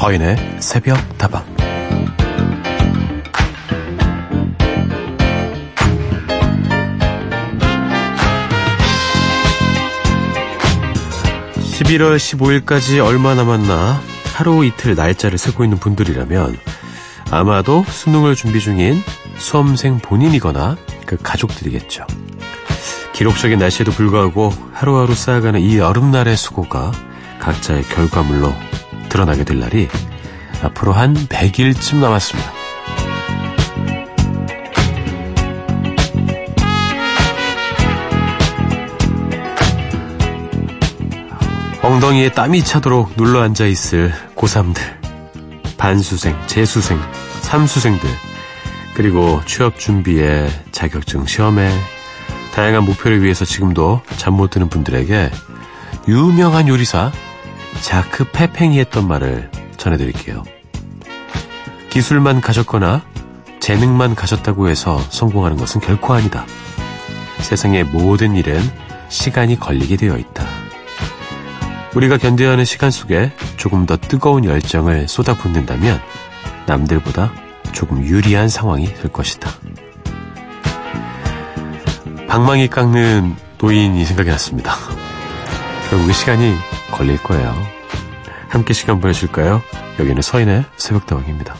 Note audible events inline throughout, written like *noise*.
서인의 새벽 다방 11월 15일까지 얼마 남았나 하루 이틀 날짜를 세고 있는 분들이라면 아마도 수능을 준비 중인 수험생 본인이거나 그 가족들이겠죠. 기록적인 날씨에도 불구하고 하루하루 쌓아가는 이 여름날의 수고가 각자의 결과물로 드러나게 될 날이 앞으로 한 100일쯤 남았습니다. 엉덩이에 땀이 차도록 눌러 앉아 있을 고3들, 반수생, 재수생, 삼수생들, 그리고 취업 준비에 자격증 시험에 다양한 목표를 위해서 지금도 잠 못 드는 분들에게 유명한 요리사 자크 페팽이 했던 말을 전해드릴게요. 기술만 가졌거나 재능만 가졌다고 해서 성공하는 것은 결코 아니다. 세상의 모든 일은 시간이 걸리게 되어 있다. 우리가 견뎌야 하는 시간 속에 조금 더 뜨거운 열정을 쏟아붓는다면 남들보다 조금 유리한 상황이 될 것이다. 방망이 깎는 노인이 생각이 났습니다. 결국에 시간이 걸릴 거예요. 함께 시간 보내실까요? 여기는 서인의 새벽다방입니다.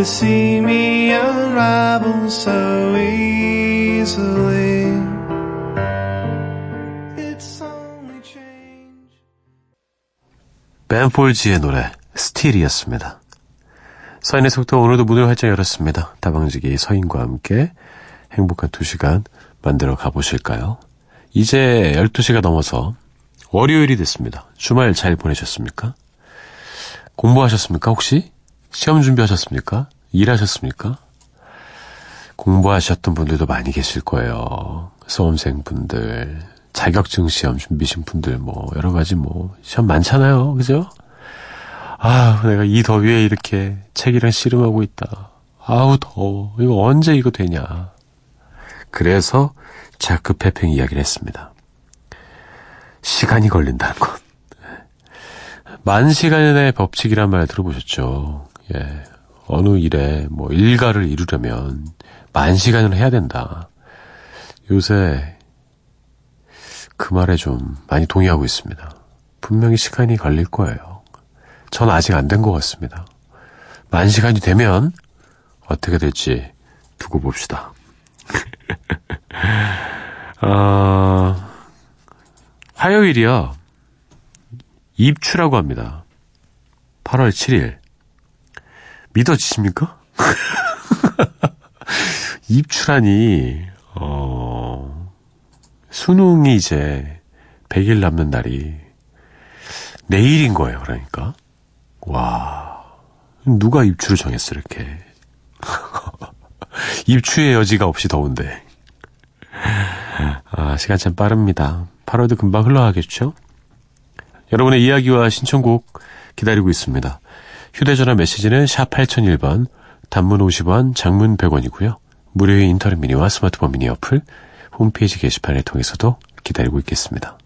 To see me unravel so easily. It's only change. 벤폴지의 노래 스틸이었습니다. 서인의 속도 오늘도 문을 활짝 열었습니다. 다방지기 서인과 함께 행복한 두 시간 만들어 가보실까요? 이제 12시가 넘어서 월요일이 됐습니다. 주말 잘 보내셨습니까? 공부하셨습니까, 혹시? 시험 준비하셨습니까? 일하셨습니까? 공부하셨던 분들도 많이 계실 거예요. 수험생 분들, 자격증 시험 준비신 분들, 뭐, 여러 가지 뭐, 시험 많잖아요. 그죠? 아, 내가 이 더위에 이렇게 책이랑 씨름하고 있다. 아우, 더워. 이거 언제 이거 되냐. 그래서 자크 페팽 이야기를 했습니다. 시간이 걸린다는 것. 만 시간의 법칙이란 말 들어보셨죠? 예. 어느 일에 뭐 일가를 이루려면 만 시간을 해야 된다. 요새 그 말에 좀 많이 동의하고 있습니다. 분명히 시간이 걸릴 거예요. 전 아직 안 된 것 같습니다. 만 시간이 되면 어떻게 될지 두고 봅시다. *laughs* 어, 화요일이요. 입추라고 합니다. 8월 7일. 믿어지십니까? *laughs* 입추라니, 어, 수능이 이제 100일 남는 날이 내일인 거예요, 그러니까. 와, 누가 입추를 정했어, 이렇게. *laughs* 입추의 여지가 없이 더운데. 아, 시간 참 빠릅니다. 8월도 금방 흘러가겠죠? 여러분의 이야기와 신청곡 기다리고 있습니다. 휴대전화 메시지는 샵 8001번, 단문 50원, 장문 100원이고요. 무료의 인터넷 미니와 스마트폰 미니 어플, 홈페이지 게시판을 통해서도 기다리고 있겠습니다.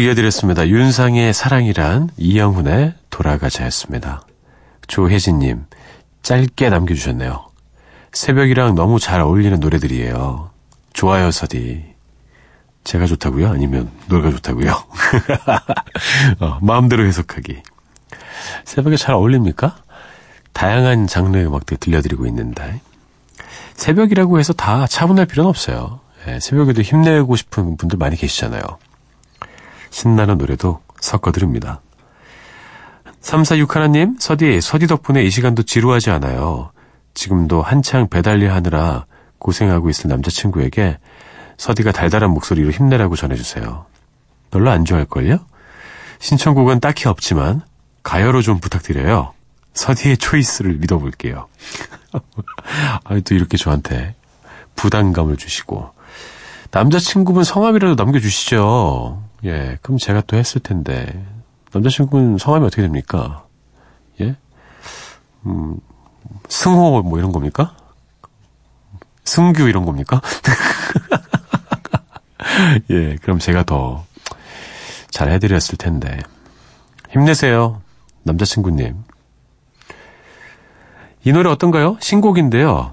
곡 이어드렸습니다. 윤상의 사랑이란 이영훈의 돌아가자였습니다. 조혜진님, 짧게 남겨주셨네요. 새벽이랑 너무 잘 어울리는 노래들이에요. 좋아요, 서디. 제가 좋다고요? 아니면 노래가 좋다고요? *laughs* 어, 마음대로 해석하기. 새벽에 잘 어울립니까? 다양한 장르의 음악들 들려드리고 있는데 새벽이라고 해서 다 차분할 필요는 없어요. 예, 새벽에도 힘내고 싶은 분들 많이 계시잖아요. 신나는 노래도 섞어 드립니다. 3461님, 서디, 서디 덕분에 이 시간도 지루하지 않아요. 지금도 한창 배달일 하느라 고생하고 있을 남자친구에게 서디가 달달한 목소리로 힘내라고 전해주세요. 별로 안 좋아할걸요? 신청곡은 딱히 없지만 가요로 좀 부탁드려요. 서디의 초이스를 믿어볼게요. *laughs* 아, 또 이렇게 저한테 부담감을 주시고. 남자친구분 성함이라도 남겨주시죠. 예, 그럼 제가 또 했을 텐데. 남자친구분 성함이 어떻게 됩니까? 예? 음, 승호 뭐 이런 겁니까? 승규 이런 겁니까? *laughs* 예, 그럼 제가 더 잘 해드렸을 텐데. 힘내세요. 남자친구님. 이 노래 어떤가요? 신곡인데요.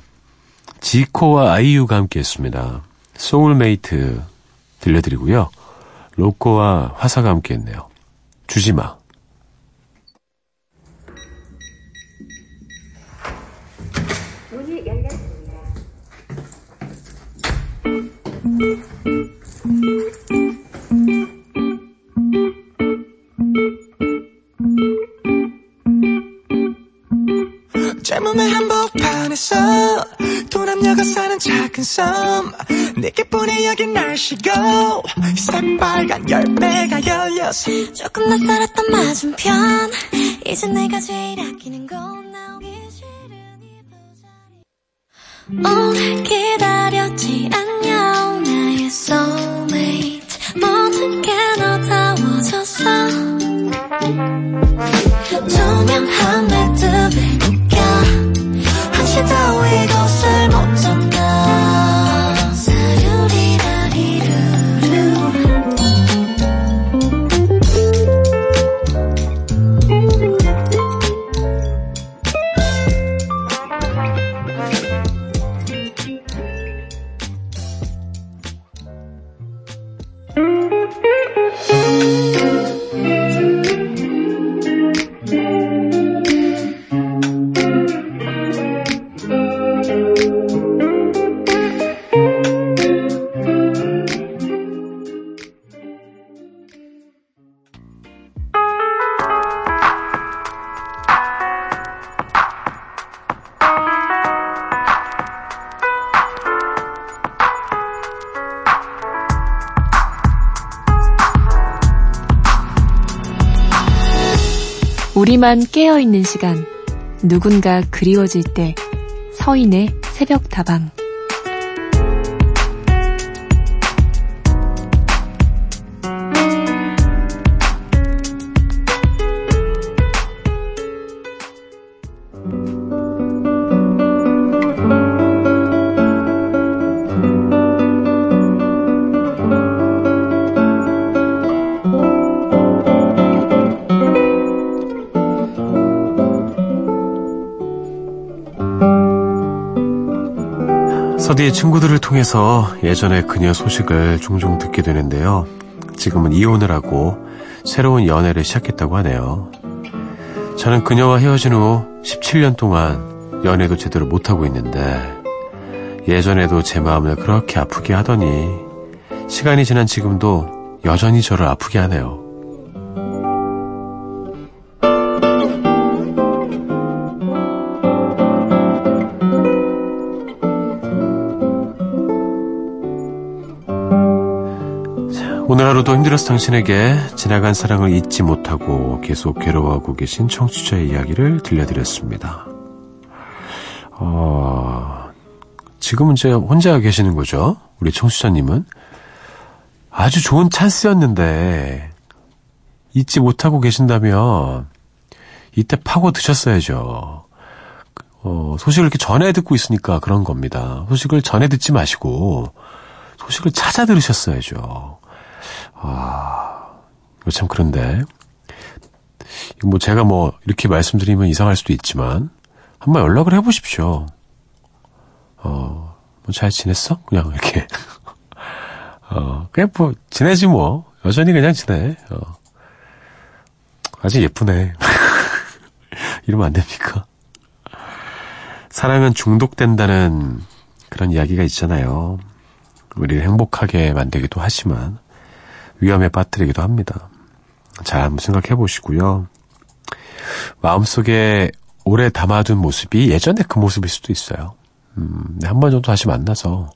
지코와 아이유가 함께 했습니다. 소울메이트 들려드리고요. 로꼬와 화사가 함께 했네요. 주지마. 젊음의 한복판에서 두 남녀가 사는 작은 섬 내게뿐이 여긴 날씨고 새빨간 열매가 열려서 조금 낯설었던 맞은편. 이제 내가 제일 아끼는 건 나오기 싫은 이 부자리. 오늘 기다렸지 안 우리만 깨어있는 시간, 누군가 그리워질 때, 서인의 새벽 다방. 서디의 친구들을 통해서 예전에 그녀 소식을 종종 듣게 되는데요. 지금은 이혼을 하고 새로운 연애를 시작했다고 하네요. 저는 그녀와 헤어진 후 17년 동안 연애도 제대로 못하고 있는데 예전에도 제 마음을 그렇게 아프게 하더니 시간이 지난 지금도 여전히 저를 아프게 하네요. 하루도 힘들어서 당신에게 지나간 사랑을 잊지 못하고 계속 괴로워하고 계신 청취자의 이야기를 들려드렸습니다. 어, 지금은 이제 혼자 계시는 거죠? 우리 청취자님은? 아주 좋은 찬스였는데, 잊지 못하고 계신다면, 이때 파고 드셨어야죠. 어, 소식을 이렇게 전해 듣고 있으니까 그런 겁니다. 소식을 전해 듣지 마시고, 소식을 찾아 들으셨어야죠. 아, 참 그런데 뭐 제가 뭐 이렇게 말씀드리면 이상할 수도 있지만 한번 연락을 해보십시오. 어, 뭐 잘 지냈어? 그냥 이렇게. *laughs* 어, 그냥 뭐 지내지 뭐 여전히 그냥 지내. 어. 아직 예쁘네. *laughs* 이러면 안 됩니까? 사랑은 중독된다는 그런 이야기가 있잖아요. 우리를 행복하게 만들기도 하지만 위험에 빠뜨리기도 합니다. 잘 한번 생각해 보시고요. 마음속에 오래 담아둔 모습이 예전에 그 모습일 수도 있어요. 음, 한번 정도 다시 만나서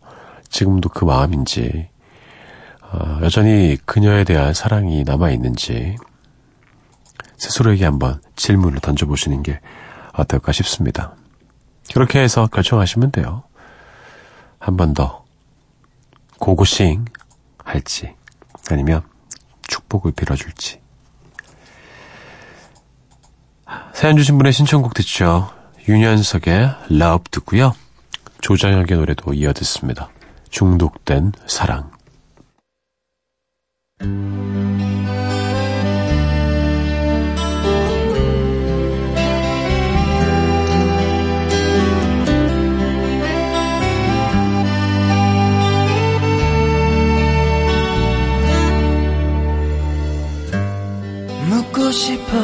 지금도 그 마음인지, 어, 여전히 그녀에 대한 사랑이 남아있는지, 스스로에게 한번 질문을 던져보시는 게 어떨까 싶습니다. 그렇게 해서 결정하시면 돼요. 한 번 더 고고싱 할지 아니면 축복을 빌어줄지. 사연 주신 분의 신청곡 듣죠. 윤현석의 Love 듣고요. 조장혁의 노래도 이어 듣습니다. 중독된 사랑. 싶어.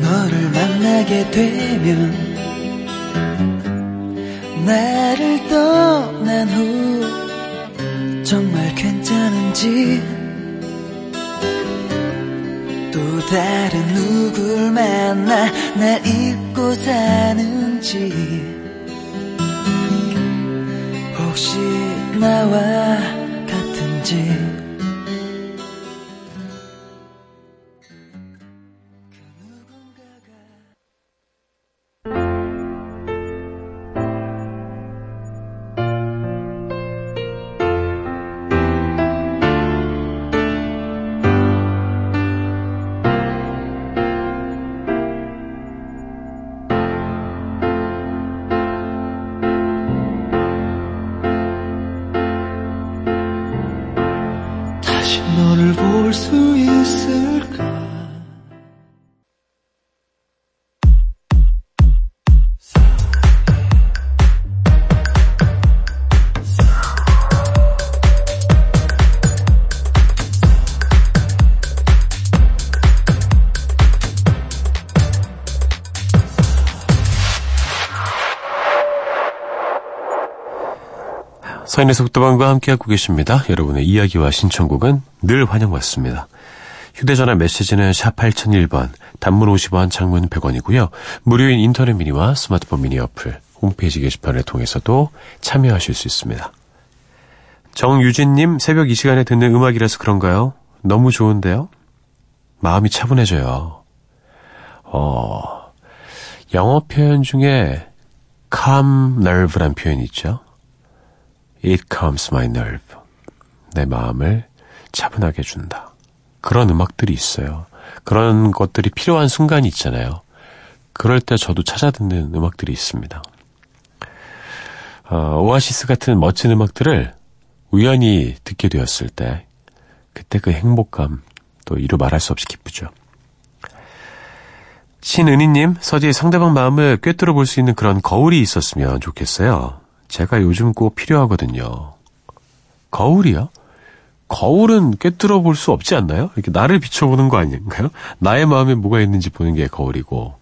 너를 만나게 되면 나를 떠난 후 정말 괜찮은지 또 다른 누굴 만나 날 잊고 사는지 혹시 나와 같은지 서인의 속도방과 함께하고 계십니다. 여러분의 이야기와 신청곡은 늘 환영받습니다. 휴대전화 메시지는 샵 8001번, 단문 50원, 장문 100원이고요. 무료인 인터넷 미니와 스마트폰 미니 어플, 홈페이지 게시판을 통해서도 참여하실 수 있습니다. 정유진님, 새벽 이 시간에 듣는 음악이라서 그런가요? 너무 좋은데요? 마음이 차분해져요. 어, 영어 표현 중에 calm nerve란 표현이 있죠. It calms my nerve. 내 마음을 차분하게 준다. 그런 음악들이 있어요. 그런 것들이 필요한 순간이 있잖아요. 그럴 때 저도 찾아 듣는 음악들이 있습니다. 어, 오아시스 같은 멋진 음악들을 우연히 듣게 되었을 때, 그때 그 행복감, 또 이루 말할 수 없이 기쁘죠. 신은희님, 서디 상대방 마음을 꿰뚫어 볼 수 있는 그런 거울이 있었으면 좋겠어요. 제가 요즘 꼭 필요하거든요. 거울이요? 거울은 꿰뚫어 볼 수 없지 않나요? 이렇게 나를 비춰보는 거 아닌가요? 나의 마음에 뭐가 있는지 보는 게 거울이고,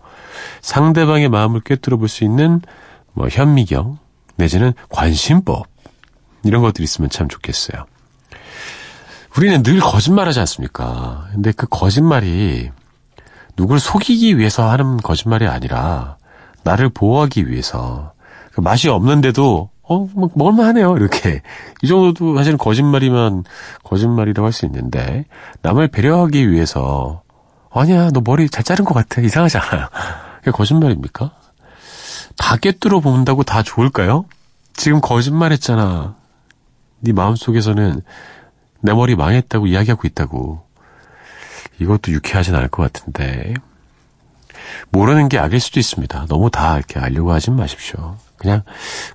상대방의 마음을 꿰뚫어 볼 수 있는 뭐 현미경, 내지는 관심법, 이런 것들이 있으면 참 좋겠어요. 우리는 늘 거짓말 하지 않습니까? 근데 그 거짓말이 누굴 속이기 위해서 하는 거짓말이 아니라 나를 보호하기 위해서 그 맛이 없는데도 어, 뭐, 먹을만하네요. 이렇게. 이 정도도 사실은 거짓말이면 거짓말이라고 할 수 있는데, 남을 배려하기 위해서, 아니야, 너 머리 잘 자른 것 같아. 이상하잖아. 그게 거짓말입니까? 다 꿰뚫어 본다고 다 좋을까요? 지금 거짓말 했잖아. 네 마음속에서는 내 머리 망했다고 이야기하고 있다고. 이것도 유쾌하진 않을 것 같은데. 모르는 게 악일 수도 있습니다. 너무 다 이렇게 알려고 하진 마십시오. 그냥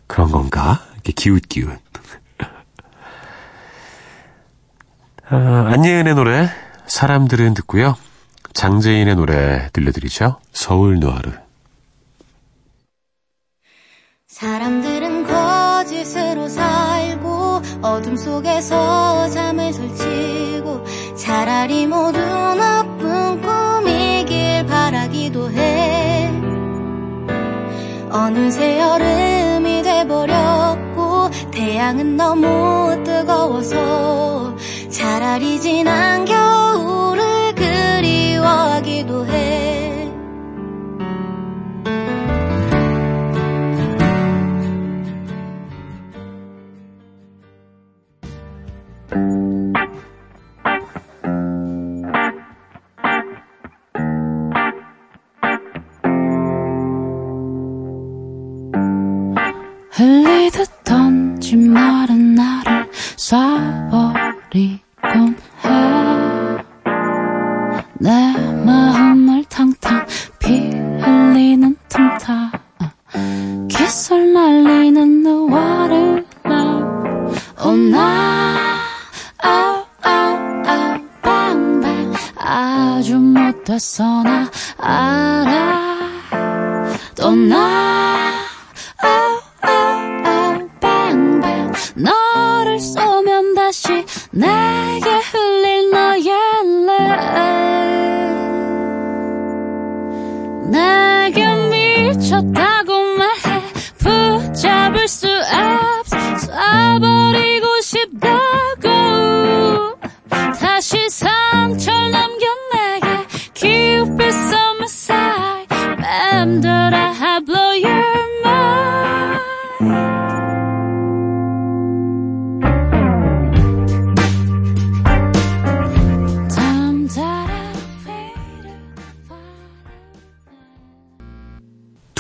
그런 건가? 이렇게 기웃기웃. 아, 안예은의 노래 사람들은 듣고요. 장재인의 노래 들려드리죠. 서울 누아르. 사람들은 거짓으로 살고 어둠 속에서 잠을 설치고 차라리 모두 나 어느새 여름이 돼버렸고 태양은 너무 뜨거워서 차라리 지난 겨울을 그리워하기도 해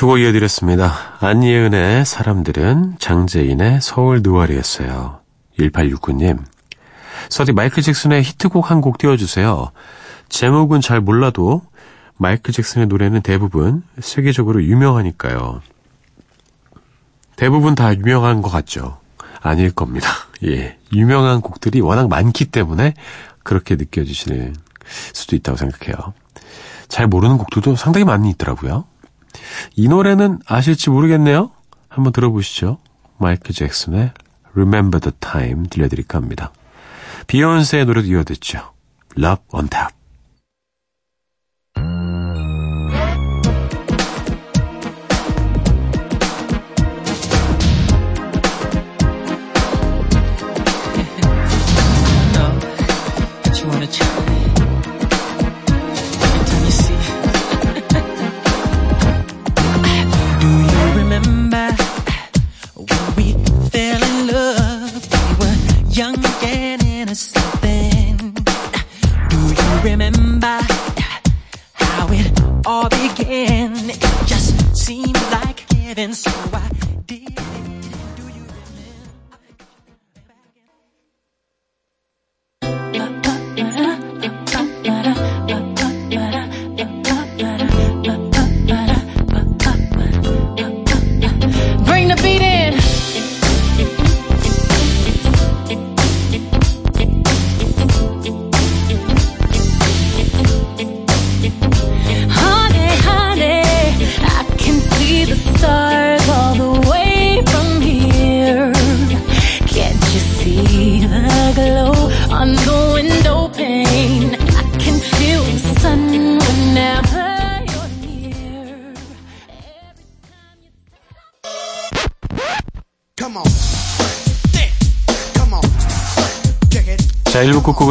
두곡 이어드렸습니다. 안예은의 사람들은 장재인의 서울 누아리였어요. 1869님. 서디 마이클 잭슨의 히트곡 한 곡 띄워주세요. 제목은 잘 몰라도 마이클 잭슨의 노래는 대부분 세계적으로 유명하니까요. 대부분 다 유명한 것 같죠? 아닐 겁니다. *laughs* 예. 유명한 곡들이 워낙 많기 때문에 그렇게 느껴지시는 수도 있다고 생각해요. 잘 모르는 곡들도 상당히 많이 있더라고요. 이 노래는 아실지 모르겠네요. 한번 들어보시죠. 마이클 잭슨의 Remember the Time 들려드릴까 합니다. 비욘세의 노래도 이어듣죠. Love on Top. All began? It just seemed like heaven, so I did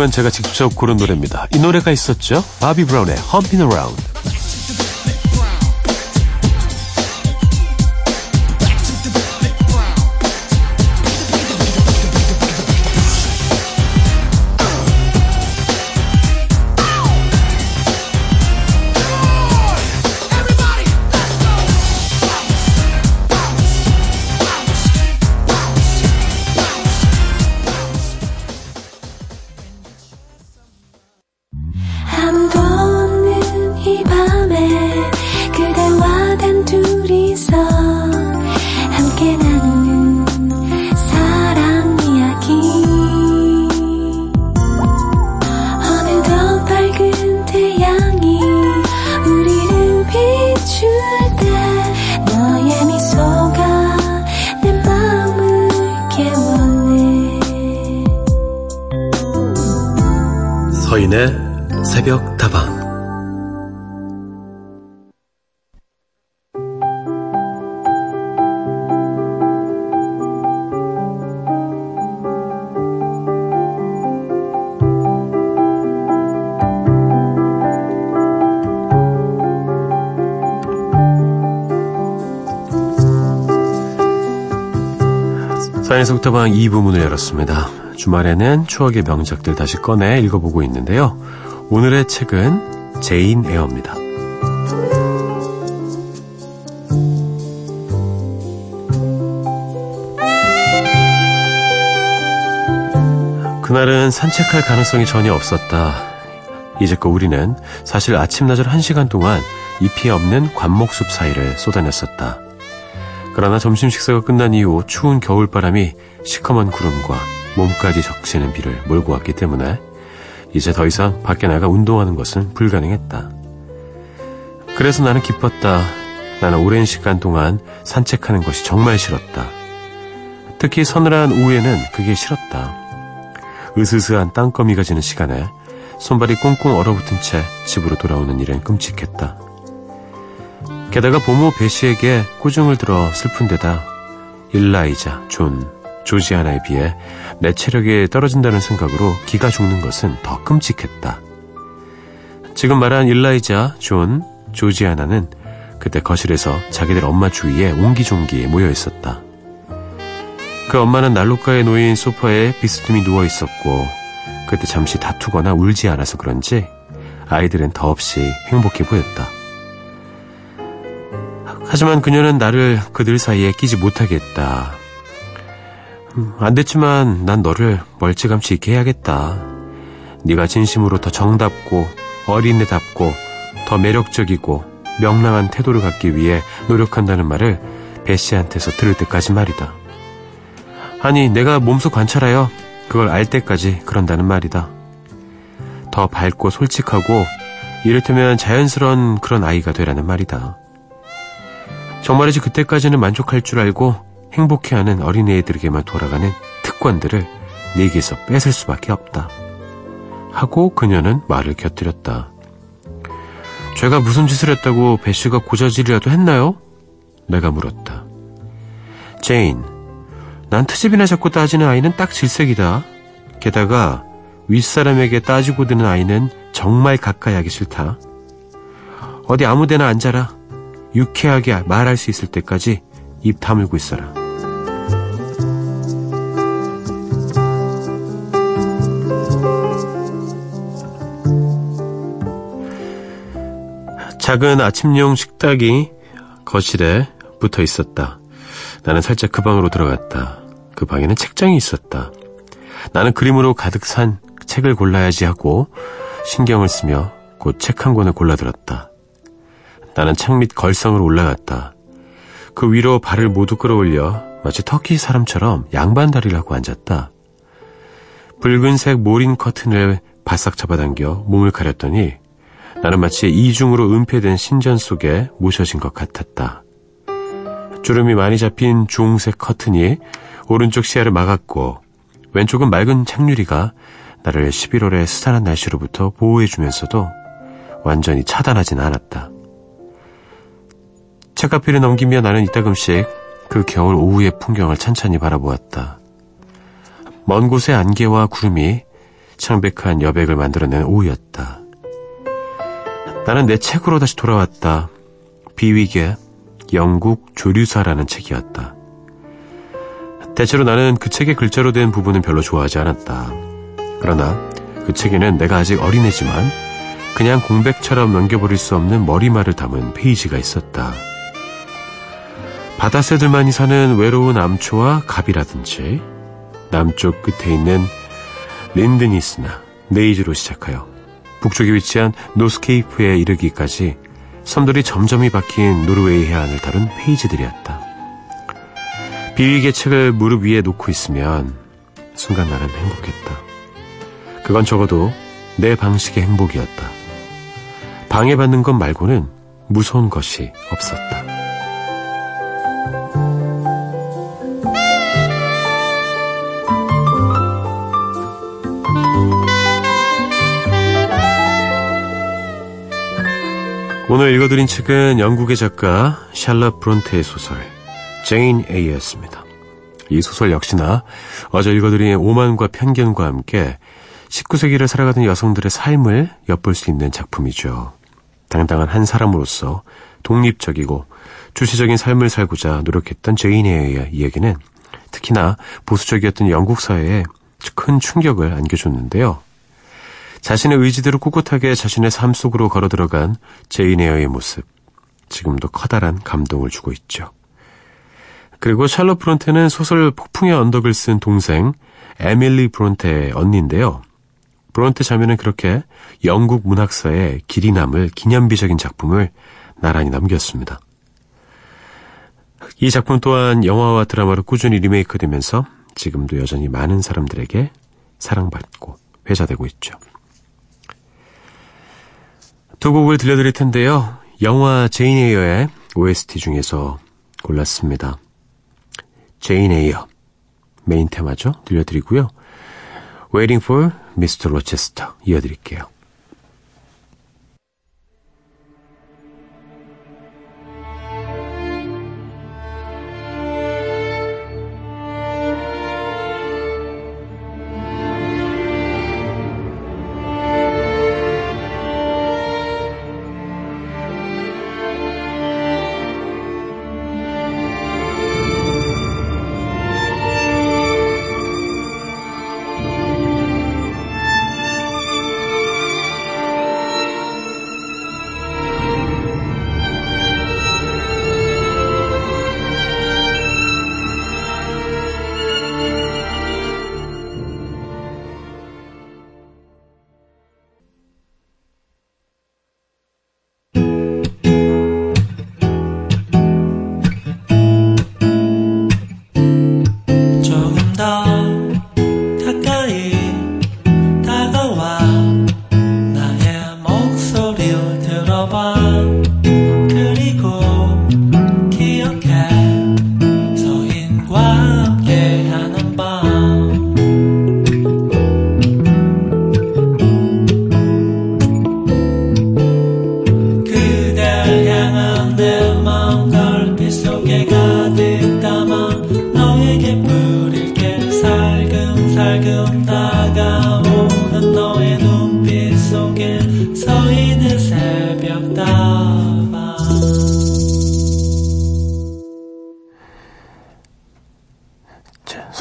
곡은 제가 직접 고른 노래입니다. 이 노래가 있었죠? 바비 브라운의 Humping Around. 서인의 새벽 다방 2부 문을 열었습니다. 주말에는 추억의 명작들 다시 꺼내 읽어보고 있는데요. 오늘의 책은 제인 에어입니다. 그날은 산책할 가능성이 전혀 없었다. 이제껏 우리는 사실 아침나절을 한 시간 동안 잎이 없는 관목숲 사이를 쏘다녔었다. 그러나 점심 식사가 끝난 이후 추운 겨울바람이 시커먼 구름과 몸까지 적시는 비를 몰고 왔기 때문에 이제 더 이상 밖에 나가 운동하는 것은 불가능했다. 그래서 나는 기뻤다. 나는 오랜 시간 동안 산책하는 것이 정말 싫었다. 특히 서늘한 오후에는 그게 싫었다. 으스스한 땅거미가 지는 시간에 손발이 꽁꽁 얼어붙은 채 집으로 돌아오는 일은 끔찍했다. 게다가 보모 베시에게 꾸중을 들어 슬픈 데다 일라이자, 존, 조지아나에 비해 내 체력이 떨어진다는 생각으로 기가 죽는 것은 더 끔찍했다. 지금 말한 일라이자, 존, 조지아나는 그때 거실에서 자기들 엄마 주위에 옹기종기 모여 있었다. 그 엄마는 난로가에 놓인 소파에 비스듬히 누워 있었고 그때 잠시 다투거나 울지 않아서 그런지 아이들은 더없이 행복해 보였다. 하지만 그녀는 나를 그들 사이에 끼지 못하겠다. 음, 안 됐지만 난 너를 멀찌감치 있게 해야겠다. 네가 진심으로 더 정답고 어린애답고 더 매력적이고 명랑한 태도를 갖기 위해 노력한다는 말을 베시한테서 들을 때까지 말이다. 아니 내가 몸소 관찰하여 그걸 알 때까지 그런다는 말이다. 더 밝고 솔직하고 이를테면 자연스러운 그런 아이가 되라는 말이다. 정말이지 그때까지는 만족할 줄 알고 행복해하는 어린애들에게만 돌아가는 특권들을 네게서 뺏을 수밖에 없다. 하고 그녀는 말을 곁들였다. 제가 무슨 짓을 했다고 배 씨가 고자질이라도 했나요? 내가 물었다. 제인, 난 트집이나 잡고 따지는 아이는 딱 질색이다. 게다가 윗사람에게 따지고 드는 아이는 정말 가까이 하기 싫다. 어디 아무데나 앉아라. 유쾌하게 말할 수 있을 때까지 입 다물고 있어라. 작은 아침용 식탁이 거실에 붙어 있었다. 나는 살짝 그 방으로 들어갔다. 그 방에는 책장이 있었다. 나는 그림으로 가득 산 책을 골라야지 하고 신경을 쓰며 곧 책 한 권을 골라들었다. 나는 창밑 걸성을 올라갔다. 그 위로 발을 모두 끌어올려 마치 터키 사람처럼 양반다리를 하고 앉았다. 붉은색 모린 커튼을 바싹 잡아당겨 몸을 가렸더니 나는 마치 이중으로 은폐된 신전 속에 모셔진 것 같았다. 주름이 많이 잡힌 주홍색 커튼이 오른쪽 시야를 막았고 왼쪽은 맑은 창유리가 나를 11월의 스산한 날씨로부터 보호해주면서도 완전히 차단하진 않았다. 책가피를 넘기며 나는 이따금씩 그 겨울 오후의 풍경을 찬찬히 바라보았다. 먼 곳의 안개와 구름이 창백한 여백을 만들어낸 오후였다. 나는 내 책으로 다시 돌아왔다. 비위계 영국 조류사라는 책이었다. 대체로 나는 그 책의 글자로 된 부분은 별로 좋아하지 않았다. 그러나 그 책에는 내가 아직 어린애지만 그냥 공백처럼 넘겨버릴 수 없는 머리말을 담은 페이지가 있었다. 바다새들만이 사는 외로운 암초와 갑이라든지 남쪽 끝에 있는 린드니스나 네이즈로 시작하여 북쪽에 위치한 노스케이프에 이르기까지 섬들이 점점이 박힌 노르웨이 해안을 다룬 페이지들이었다. 비위계 책을 무릎 위에 놓고 있으면 순간 나는 행복했다. 그건 적어도 내 방식의 행복이었다. 방해받는 것 말고는 무서운 것이 없었다. 오늘 읽어드린 책은 영국의 작가 샬럿 브론테의 소설 제인 에어였습니다. 이 소설 역시나 어제 읽어드린 오만과 편견과 함께 19세기를 살아가던 여성들의 삶을 엿볼 수 있는 작품이죠. 당당한 한 사람으로서 독립적이고 주체적인 삶을 살고자 노력했던 제인 에어의 이야기는 특히나 보수적이었던 영국 사회에 큰 충격을 안겨줬는데요. 자신의 의지대로 꿋꿋하게 자신의 삶 속으로 걸어 들어간 제인 에어의 모습, 지금도 커다란 감동을 주고 있죠. 그리고 샬롯 브론테는 소설 폭풍의 언덕을 쓴 동생 에밀리 브론테의 언니인데요. 브론테 자매는 그렇게 영국 문학사에 길이 남을 기념비적인 작품을 나란히 남겼습니다. 이 작품 또한 영화와 드라마로 꾸준히 리메이크되면서 지금도 여전히 많은 사람들에게 사랑받고 회자되고 있죠. 두 곡을 들려드릴 텐데요. 영화 제인 에어의 OST 중에서 골랐습니다. 제인 에어 메인 테마죠. 들려드리고요. Waiting for Mr. Rochester 이어드릴게요.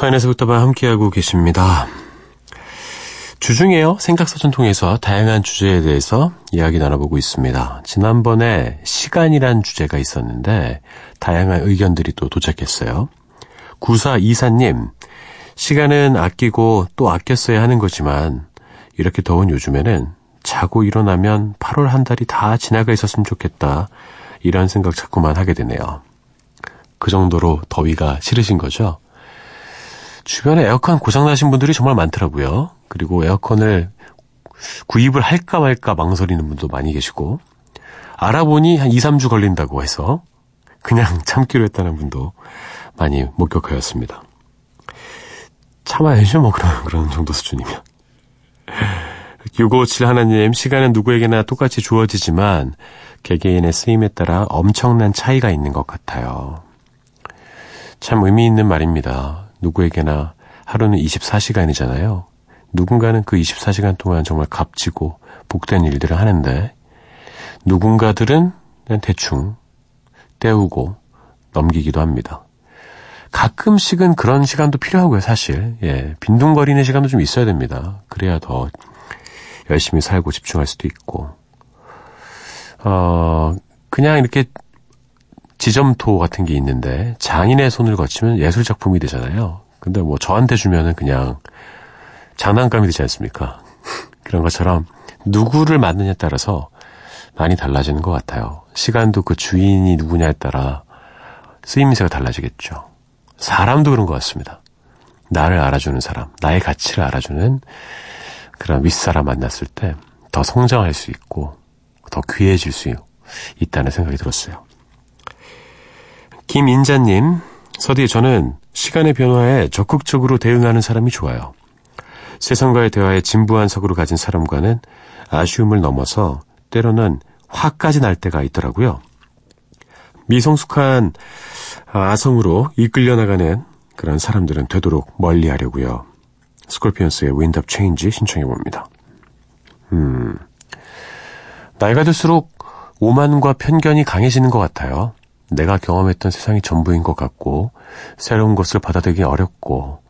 서인에서부터만 함께하고 계십니다. 주중에요. 생각사전 통해서 다양한 주제에 대해서 이야기 나눠보고 있습니다. 지난번에 시간이란 주제가 있었는데 다양한 의견들이 또 도착했어요. 9424님, 시간은 아끼고 또 아껴 써야 하는 거지만 이렇게 더운 요즘에는 자고 일어나면 8월 한 달이 다 지나가 있었으면 좋겠다. 이런 생각 자꾸만 하게 되네요. 그 정도로 더위가 싫으신 거죠? 주변에 에어컨 고장나신 분들이 정말 많더라고요. 그리고 에어컨을 구입을 할까 말까 망설이는 분도 많이 계시고, 알아보니 한 2, 3주 걸린다고 해서 그냥 *laughs* 참기로 했다는 분도 많이 목격하였습니다. 참아야죠, 뭐, 그런, 그런 정도 수준이면. *laughs* 657 하나님, 시간은 누구에게나 똑같이 주어지지만, 개개인의 쓰임에 따라 엄청난 차이가 있는 것 같아요. 참 의미 있는 말입니다. 누구에게나 하루는 24시간이잖아요. 누군가는 그 24시간 동안 정말 값지고 복된 일들을 하는데, 누군가들은 그냥 대충 때우고 넘기기도 합니다. 가끔씩은 그런 시간도 필요하고요, 사실. 예, 빈둥거리는 시간도 좀 있어야 됩니다. 그래야 더 열심히 살고 집중할 수도 있고. 어, 그냥 이렇게 지점토 같은 게 있는데 장인의 손을 거치면 예술 작품이 되잖아요. 근데 뭐 저한테 주면은 그냥 장난감이 되지 않습니까? *laughs* 그런 것처럼 누구를 만느냐에 따라서 많이 달라지는 것 같아요. 시간도 그 주인이 누구냐에 따라 쓰임새가 달라지겠죠. 사람도 그런 것 같습니다. 나를 알아주는 사람, 나의 가치를 알아주는 그런 윗사람 만났을 때 더 성장할 수 있고 더 귀해질 수 있다는 생각이 들었어요. 김인자님, 서디 저는 시간의 변화에 적극적으로 대응하는 사람이 좋아요. 세상과의 대화에 진부한 석으로 가진 사람과는 아쉬움을 넘어서 때로는 화까지 날 때가 있더라고요. 미성숙한 아성으로 이끌려 나가는 그런 사람들은 되도록 멀리 하려고요. 스콜피언스의 Up Change 신청해 봅니다. 음, 나이가 들수록 오만과 편견이 강해지는 것 같아요. 내가 경험했던 세상이 전부인 것 같고, 새로운 것을 받아들이기 어렵고,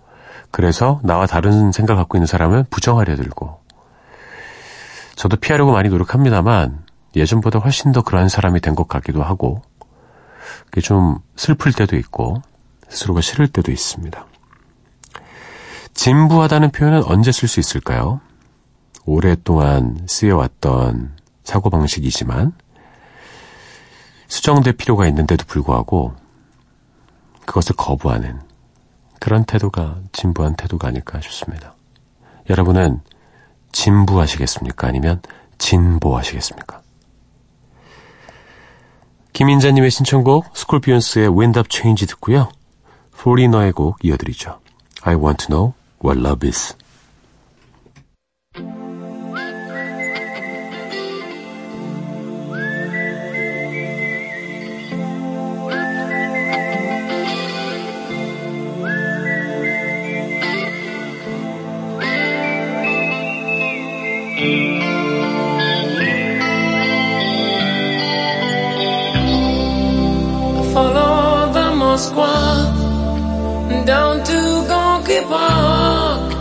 그래서 나와 다른 생각 갖고 있는 사람은 부정하려 들고, 저도 피하려고 많이 노력합니다만, 예전보다 훨씬 더 그러한 사람이 된 것 같기도 하고, 그게 좀 슬플 때도 있고, 스스로가 싫을 때도 있습니다. 진부하다는 표현은 언제 쓸 수 있을까요? 오랫동안 쓰여왔던 사고방식이지만, 수정될 필요가 있는데도 불구하고, 그것을 거부하는 그런 태도가 진부한 태도가 아닐까 싶습니다. 여러분은 진부하시겠습니까? 아니면 진보하시겠습니까? 김인자님의 신청곡 스콜피언스의 Wind Up Change 듣고요. 포리너의 곡 이어드리죠. I want to know what love is. Follow the Moskva down to Gonky Park,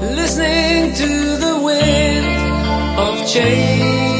listening to the wind of change.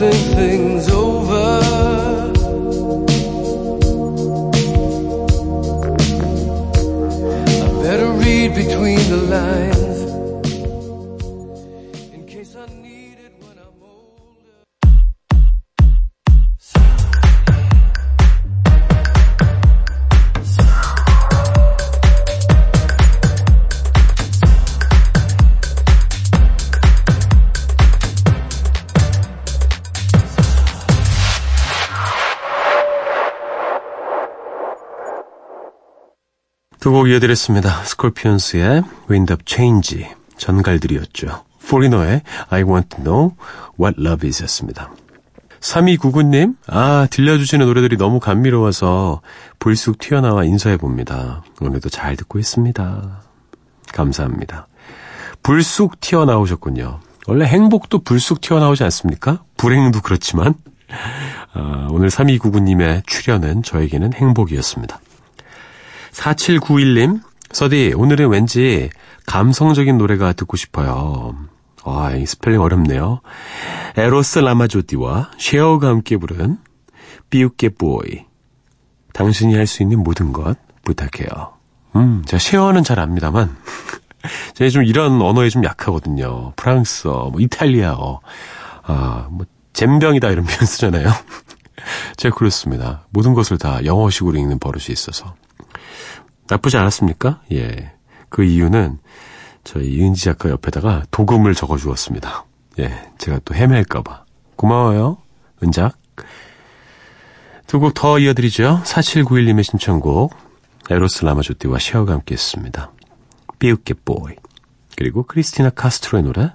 nothing 두 곡 이어드렸습니다. 스콜피언스의 Wind Up Change 전갈들이었죠. 포리너의 I Want to Know What Love Is 였습니다. 3299님, 아, 들려주시는 노래들이 너무 감미로워서 불쑥 튀어나와 인사해봅니다. 오늘도 잘 듣고 있습니다. 감사합니다. 불쑥 튀어나오셨군요. 원래 행복도 불쑥 튀어나오지 않습니까? 불행도 그렇지만, 아, 오늘 3299님의 출연은 저에게는 행복이었습니다. 4791님, 서디, 오늘은 왠지 감성적인 노래가 듣고 싶어요. 아, 이 스펠링 어렵네요. 에로스 라마조띠와 쉐어가 함께 부른 Più che puoi. 당신이 할 수 있는 모든 것 부탁해요. 음, 제가 쉐어는 잘 압니다만, *laughs* 제가 좀 이런 언어에 좀 약하거든요. 프랑스어, 뭐 이탈리아어, 아, 뭐 젬병이다 이런 *laughs* 표현 쓰잖아요. 제가 그렇습니다. 모든 것을 다 영어식으로 읽는 버릇이 있어서. 나쁘지 않았습니까? 예. 그 이유는 저희 이은지 작가 옆에다가 도금을 적어 주었습니다. 예. 제가 또 헤맬까봐. 고마워요. 은작. 두 곡 더 이어드리죠. 4791님의 신청곡. 에로스 라마조띠와 쉐어가 함께 했습니다. 비웃게 보이. 그리고 크리스티나 카스트로의 노래.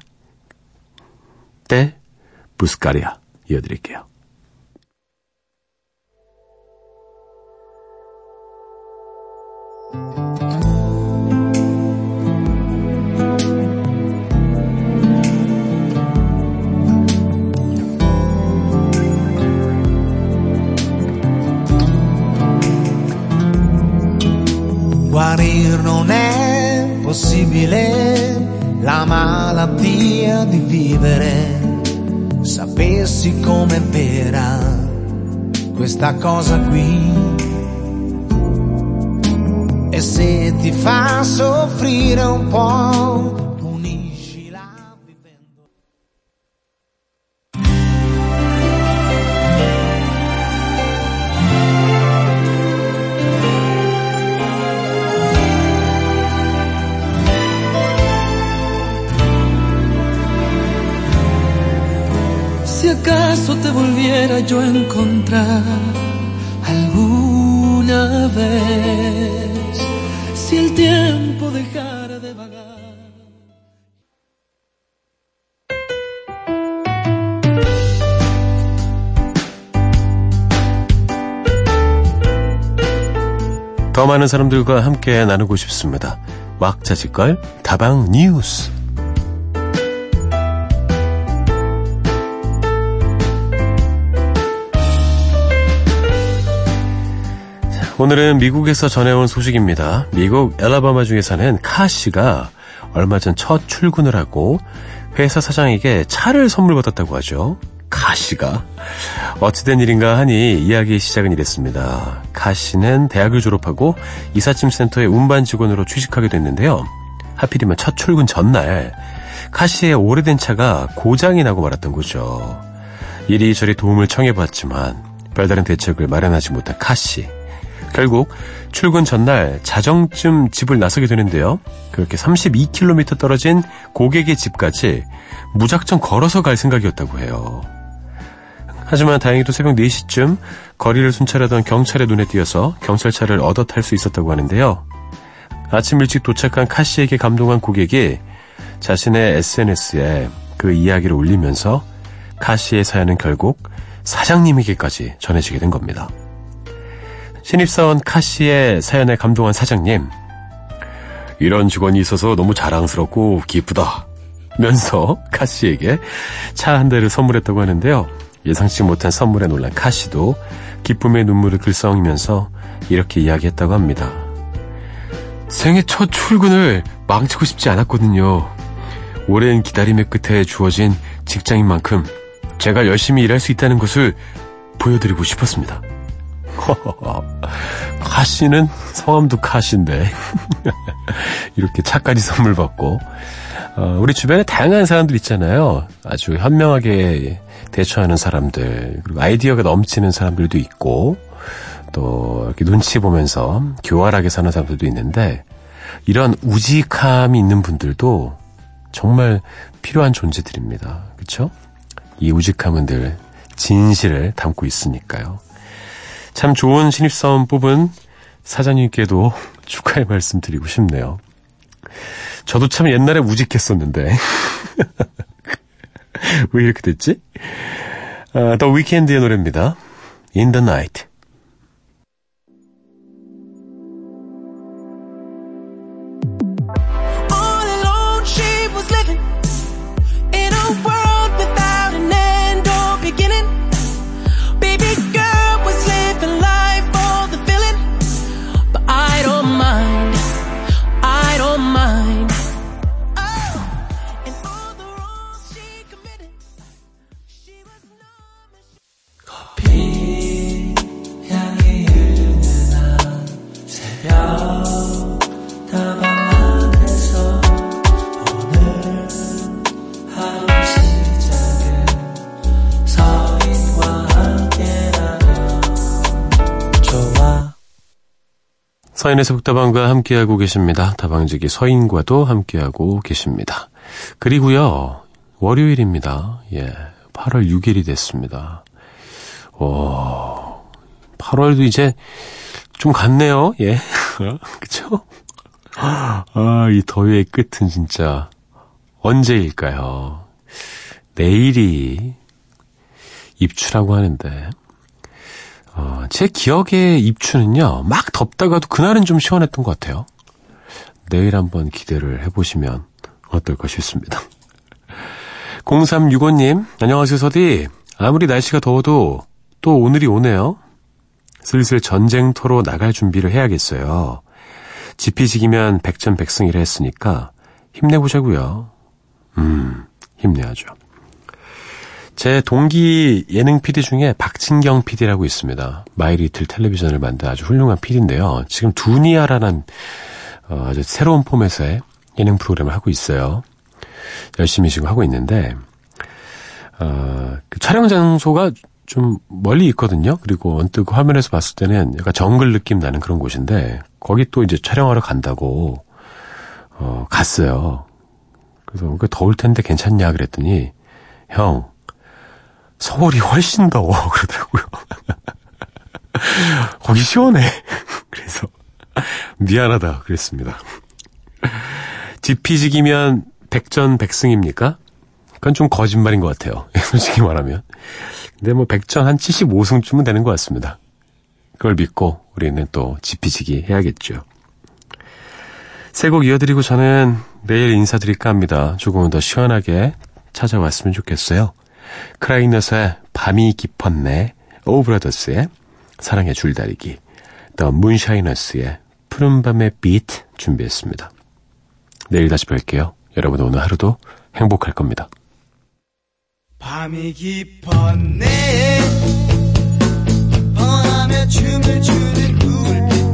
때 부스카리아. 이어드릴게요. questa cosa qui. E se ti fa soffrire un po'. acaso te volviera yo a encontrar. 더 많은 사람들과 함께 나누고 싶습니다. 왁자지껄 다방 뉴스. 오늘은 미국에서 전해온 소식입니다. 미국 엘라바마 중에 사는 카 씨가 얼마 전 첫 출근을 하고 회사 사장에게 차를 선물 받았다고 하죠. 카 씨가 어찌된 일인가 하니 이야기의 시작은 이랬습니다. 카 씨는 대학을 졸업하고 이삿짐 센터의 운반 직원으로 취직하게 됐는데요. 하필이면 첫 출근 전날 카 씨의 오래된 차가 고장이 나고 말았던 거죠. 이리저리 도움을 청해봤지만 별다른 대책을 마련하지 못한 카 씨. 결국 출근 전날 자정쯤 집을 나서게 되는데요. 그렇게 32km 떨어진 고객의 집까지 무작정 걸어서 갈 생각이었다고 해요. 하지만 다행히도 새벽 4시쯤 거리를 순찰하던 경찰의 눈에 띄어서 경찰차를 얻어 탈 수 있었다고 하는데요. 아침 일찍 도착한 카 씨에게 감동한 고객이 자신의 SNS에 그 이야기를 올리면서 카 씨의 사연은 결국 사장님에게까지 전해지게 된 겁니다. 신입사원 카 씨의 사연에 감동한 사장님. 이런 직원이 있어서 너무 자랑스럽고 기쁘다. 면서 카 씨에게 차 한 대를 선물했다고 하는데요. 예상치 못한 선물에 놀란 카 씨도 기쁨의 눈물을 글썽이면서 이렇게 이야기했다고 합니다. 생애 첫 출근을 망치고 싶지 않았거든요. 오랜 기다림의 끝에 주어진 직장인 만큼 제가 열심히 일할 수 있다는 것을 보여드리고 싶었습니다. *laughs* 카씨는 성함도 카씨인데 *laughs* 이렇게 차까지 선물 받고 어, 우리 주변에 다양한 사람들 있잖아요. 아주 현명하게 대처하는 사람들 그리고 아이디어가 넘치는 사람들도 있고 또 이렇게 눈치 보면서 교활하게 사는 사람들도 있는데 이런 우직함이 있는 분들도 정말 필요한 존재들입니다. 그렇죠? 이 우직함은 늘 진실을 담고 있으니까요. 참 좋은 신입사원 뽑은 사장님께도 *laughs* 축하의 말씀 드리고 싶네요. 저도 참 옛날에 우직했었는데. *laughs* 왜 이렇게 됐지? 아, 더 위켄드의 노래입니다. In the Night. 서인의 북다방과 함께하고 계십니다. 다방지기 서인과도 함께하고 계십니다. 그리고요, 월요일입니다. 예, 8월 6일이 됐습니다. 오, 8월도 이제 좀 갔네요. 예. *laughs* 그쵸? 아, 이 더위의 끝은 진짜 언제일까요? 내일이 입추라고 하는데, 어, 제 기억의 입추는요, 막 덥다가도 그날은 좀 시원했던 것 같아요. 내일 한번 기대를 해보시면 어떨까 싶습니다. *laughs* 0365님, 안녕하세요, 서디. 아무리 날씨가 더워도 또 오늘이 오네요. 슬슬 전쟁터로 나갈 준비를 해야겠어요. 지피지기면 백전백승이라 했으니까 힘내보자고요. 음, 힘내야죠. 제 동기 예능 PD 중에 박진경 PD라고 있습니다. 마이리틀 텔레비전을 만든 아주 훌륭한 PD인데요. 지금 두니아라는 어, 아주 새로운 포맷의 예능 프로그램을 하고 있어요. 열심히 지금 하고 있는데 어, 그 촬영 장소가 좀 멀리 있거든요. 그리고 언뜻 그 화면에서 봤을 때는 약간 정글 느낌 나는 그런 곳인데 거기 또 이제 촬영하러 간다고 어, 갔어요. 그래서 그 더울 텐데 괜찮냐 그랬더니 형 서울이 훨씬 더워 *laughs* 그러더라고요. 거기 시원해. *laughs* 그래서 미안하다 그랬습니다. 지피지기면 백전백승입니까? 그건 좀 거짓말인 것 같아요. *laughs* 솔직히 말하면. 근데 뭐 백전 한 75승쯤은 되는 것 같습니다. 그걸 믿고 우리는 또 지피지기 해야겠죠. 새 곡 이어드리고 저는 내일 인사드릴까 합니다. 조금은 더 시원하게 찾아왔으면 좋겠어요. 크라잉넛의 밤이 깊었네, 오브라더스의 사랑의 줄다리기, 더 문샤이너스의 푸른밤의 비트 준비했습니다. 내일 다시 뵐게요. 여러분 오늘 하루도 행복할 겁니다. 밤이 깊었네 방황하며 춤을 추는 불빛